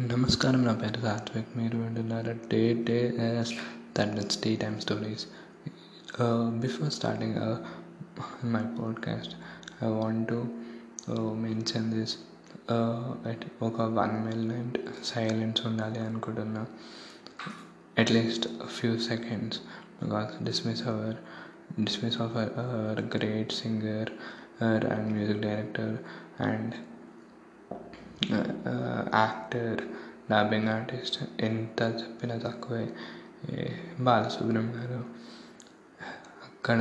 నమస్కారం నా పేరు సాత్విక్ మీరు వింటున్నారు day day that means tea time stories before starting my podcast I want to mention this ఒక వన్ మినిట్ సైలెన్స్ ఉండాలి అనుకుంటున్నా. At least few seconds because dismiss our dismiss of our great singer and music director and actor dubbing artist ఎంత చెప్పినా తక్కువే. బాలసుబ్రహ్మణ్యం గారు అక్కడ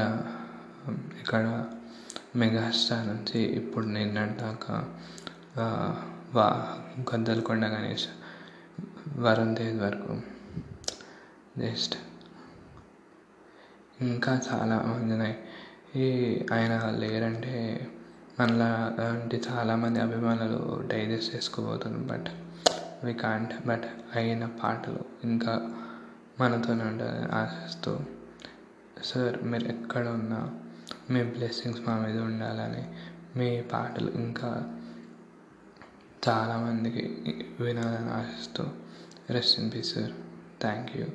ఇక్కడ megastar నుంచి ఇప్పుడు నిన్నటిదాకా వా గద్దలకొండ గణేష్ వరుణ్ తేజ్ వరకు జస్ట్ ఇంకా చాలా మంది ఈ ఆయన లేరంటే మనలా అంటే చాలామంది అభిమానులు digest చేసుకోబోతున్నారు. But we can't. But అయిన పాటలు ఇంకా మనతోనే ఉండాలని ఆశిస్తూ సార్ మీరు ఎక్కడ ఉన్నా మీ బ్లెస్సింగ్స్ మా మీద ఉండాలని మీ పాటలు ఇంకా చాలామందికి వినాలని ఆశిస్తూ rest in peace sir. Thank you.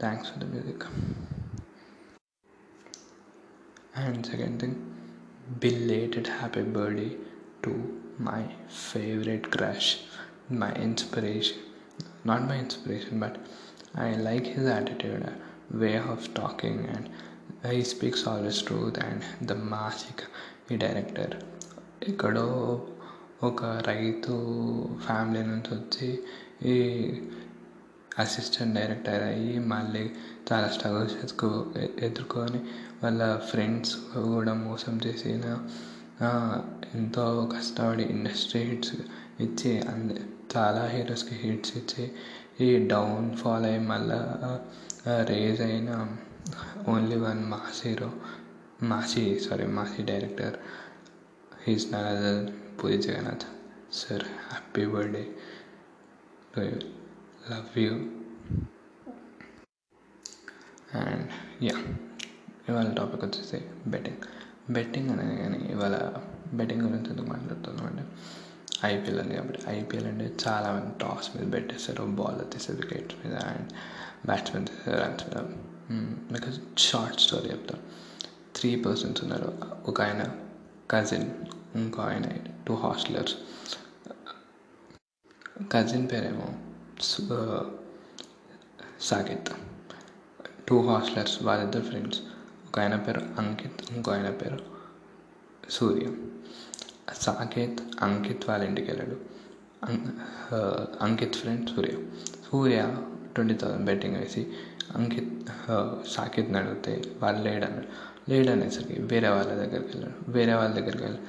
Thanks for the music. And second thing belated happy birthday to my favorite crush my inspiration not my inspiration but i like his attitude way of talking and he speaks always truth and the మాసిక్ ఈ director ఎక్కడో ఒక రైతు family నుంచి వచ్చి ఈ assistant director అయ్యి మళ్ళీ చాలా స్ట్రగుల్స్ ఎదుర్కో ఎదుర్కొని వాళ్ళ ఫ్రెండ్స్ కూడా మోసం చేసిన ఎంతో కష్టపడి ఇండస్ట్రీ హిట్స్ ఇచ్చి అంద చాలా హీరోస్కి హిట్స్ ఇచ్చి ఈ డౌన్ ఫాల్ అయ్యి మళ్ళా రేజ్ అయిన only one mass hero Masi sorry Masi director he's none Puri Jagannath sir happy birthday love you and yeah ఇవాళ టాపిక్ వచ్చేసి బెట్టింగ్ బెట్టింగ్ అనేది కానీ ఇవాళ బెట్టింగ్ గురించి ఎందుకు మాట్లాడుతున్నాం అంటే ఐపీఎల్ అని కాబట్టి ఐపీఎల్ అంటే చాలా మంది టాస్ మీద పెట్టేస్తారు బాల్ తీసేది వికెట్ మీద అండ్ బ్యాట్స్మెన్ తీసేది రన్స్ మీద. బికాజ్ షార్ట్ స్టోరీ చెప్తాను. త్రీ పర్సన్స్ ఉన్నారు. ఒక ఆయన కజిన్ ఇంకో ఆయన టూ హాస్టలర్స్ కజిన్ పేరేమో సాకేత్ టూ హాస్టలర్స్ వాళ్ళిద్దరు ఫ్రెండ్స్ ఒక ఆయన పేరు అంకిత్ ఇంకో ఆయన పేరు సూర్య సాకేత్ అంకిత్ వాళ్ళ ఇంటికి వెళ్ళాడు. Ankit friend Surya Surya twenty thousand betting వేసి అంకిత్ సాకేత్ని uh, అడిగితే వాళ్ళు లేడన్నాడు. లేడనేసరికి వేరే వాళ్ళ దగ్గరికి వెళ్ళాడు. వేరే వాళ్ళ దగ్గరికి వెళ్ళి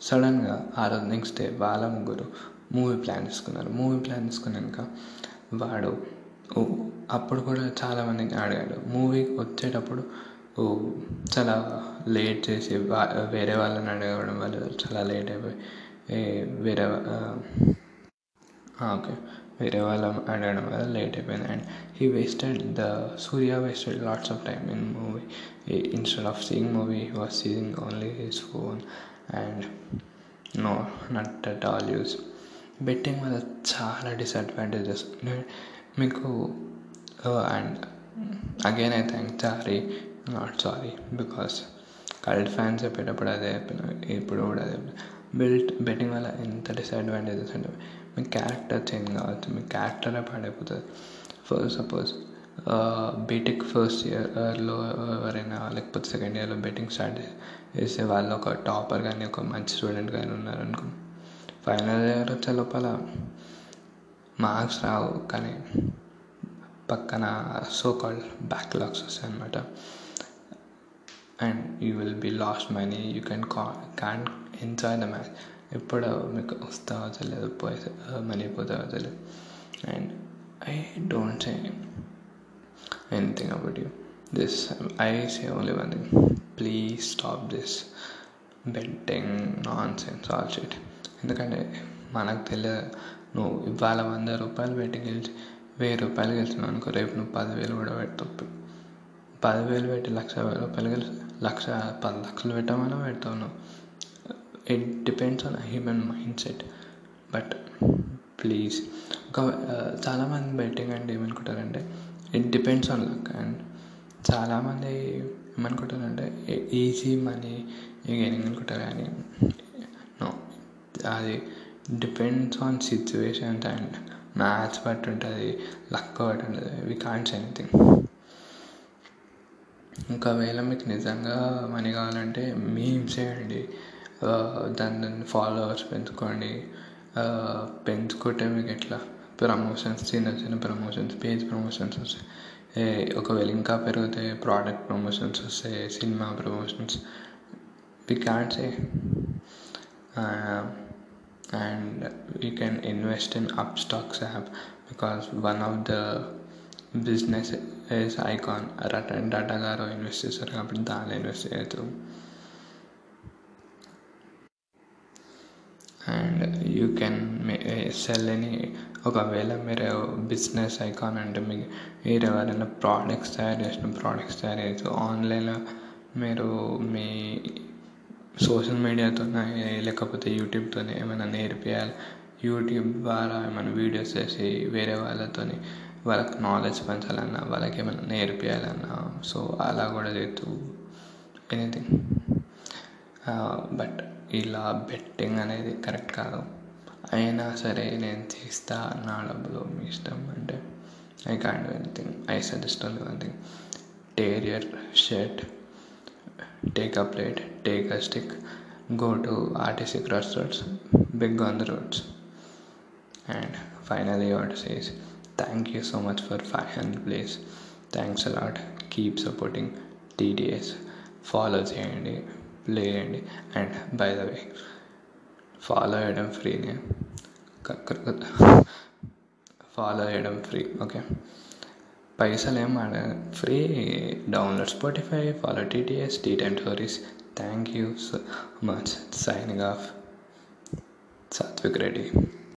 సడన్గా ఆ రోజు నెక్స్ట్ డే వాళ్ళ ముగ్గురు మూవీ ప్లాన్ చేసుకున్నారు మూవీ ప్లాన్ చేసుకున్నాక వాడు అప్పుడు కూడా చాలామందికి అడిగాడు మూవీ వచ్చేటప్పుడు చాలా లేట్ చేసి వేరే వాళ్ళని అడగడం వల్ల చాలా లేట్ అయిపోయి వేరే ఓకే. వేరే వాళ్ళని అడగడం వల్ల లేట్ అయిపోయింది. And he wasted the Surya wasted lots of time in movie. Instead of seeing movie he was seeing only his phone and no not at all use. Betting వల్ల చాలా disadvantages మీకు and again I thank sorry not sorry because cult fans చెప్పేటప్పుడు అదే చెప్పిన ఇప్పుడు కూడా అదే built betting వల్ల ఎంత డిసడ్వాంటేజెస్ అంటే మీ క్యారెక్టర్ చేంజ్ కావచ్చు మీ క్యారెక్టరే పాడైపోతుంది. ఫస్ట్ సపోజ్ బీటెక్ ఫస్ట్ ఇయర్లో ఎవరైనా లేకపోతే సెకండ్ ఇయర్లో బెట్టింగ్ స్టార్ట్ చేసే వాళ్ళు ఒక టాపర్ కానీ ఒక మంచి స్టూడెంట్ కానీ ఉన్నారనుకో ఫైనల్ ఇయర్ వచ్చే లోపల మార్క్స్ రావు కానీ పక్కన సో కాల్డ్ బ్యాక్లాగ్స్ వస్తాయి అనమాట and you will be lost money you can కా క్యాన్ ఎంజాయ్ ద మ్యాచ్ ఎప్పుడు మీకు వస్తావో తెలియదు పోయి మనీ పోతావో తెలియదు. And I don't say anything about you this I say only one thing please stop this betting nonsense all shit ఎందుకంటే మనకు తెలియదు నువ్వు ఇవాళ వంద రూపాయలు పెట్టి గెలిచి వెయ్యి రూపాయలు గెలిచినావు అనుకో రేపు నువ్వు పదివేలు కూడా పెడతావు. పదివేలు పెట్టి లక్ష రూపాయలు గెలిచి లక్ష పది లక్షలు పెట్టమన్నా పెడతావు నువ్వు. It depends on human mindset but please ఒక చాలామంది బెట్టింగ్ అంటే ఏమనుకుంటారంటే it depends on luck and చాలామంది ఏమనుకుంటారంటే ఈజీ మనీ గెయినింగ్ అనుకుంటారు. కానీ అది depends on situations and maths బట్టి ఉంటుంది లక్ బట్టి ఉంటుంది వి కాంట్స్ ఎనీథింగ్ ఒకవేళ మీకు నిజంగా మనీ కావాలంటే మీమ్స్ చేయండి దాని దాని ఫాలోవర్స్ పెంచుకోండి. పెంచుకుంటే మీకు ఎట్లా? ప్రమోషన్స్ చిన్న చిన్న ప్రమోషన్స్ పేజ్ ప్రమోషన్స్ వస్తాయి. ఒకవేళ ఇంకా పెరిగితే ప్రోడక్ట్ ప్రమోషన్స్ వస్తాయి cinema promotions we can say and you can invest in upstocks app because one of the business is icon Ratan Tata గారు ఇన్వెస్ట్ చేస్తారు కాబట్టి దానిలో ఇన్వెస్ట్ చేయొచ్చు అండ్ యూ కెన్ సెల్ అని ఒకవేళ మీరు బిజినెస్ ఐకాన్ అంటే మీకు మీరు ఎవరైనా ప్రోడక్ట్స్ తయారు చేసిన ప్రోడక్ట్స్ తయారు చేయొచ్చు ఆన్లైన్లో మీరు మీ సోషల్ మీడియాతో లేకపోతే యూట్యూబ్తో ఏమైనా నేర్పియాలి. యూట్యూబ్ ద్వారా ఏమైనా వీడియోస్ చేసి వేరే వాళ్ళతోని వాళ్ళకి నాలెడ్జ్ పెంచాలన్నా వాళ్ళకి ఏమైనా నేర్పియాలన్నా సో అలా కూడా చేస్తూ ఎనీథింగ్ బట్ ఇలా బెట్టింగ్ అనేది కరెక్ట్ కాదు. అయినా సరే నేను తీస్తా నా డబ్బులు మీ ఇష్టం అంటే I can't do anything I suggest only one thing టేరియర్ షర్ట్ take a plate, take a stick, go to RTC crossroads, big on the roads. And finally, what says, thank you so much for 500 plays. Thanks a lot. Keep supporting TDS. Follow JND, play JND, and by the way, follow Adam Free. Follow Adam Free, okay? పైసలు ఏం ఆడ free download Spotify follow T T S tea time stories thank you so much signing off Satvik Reddy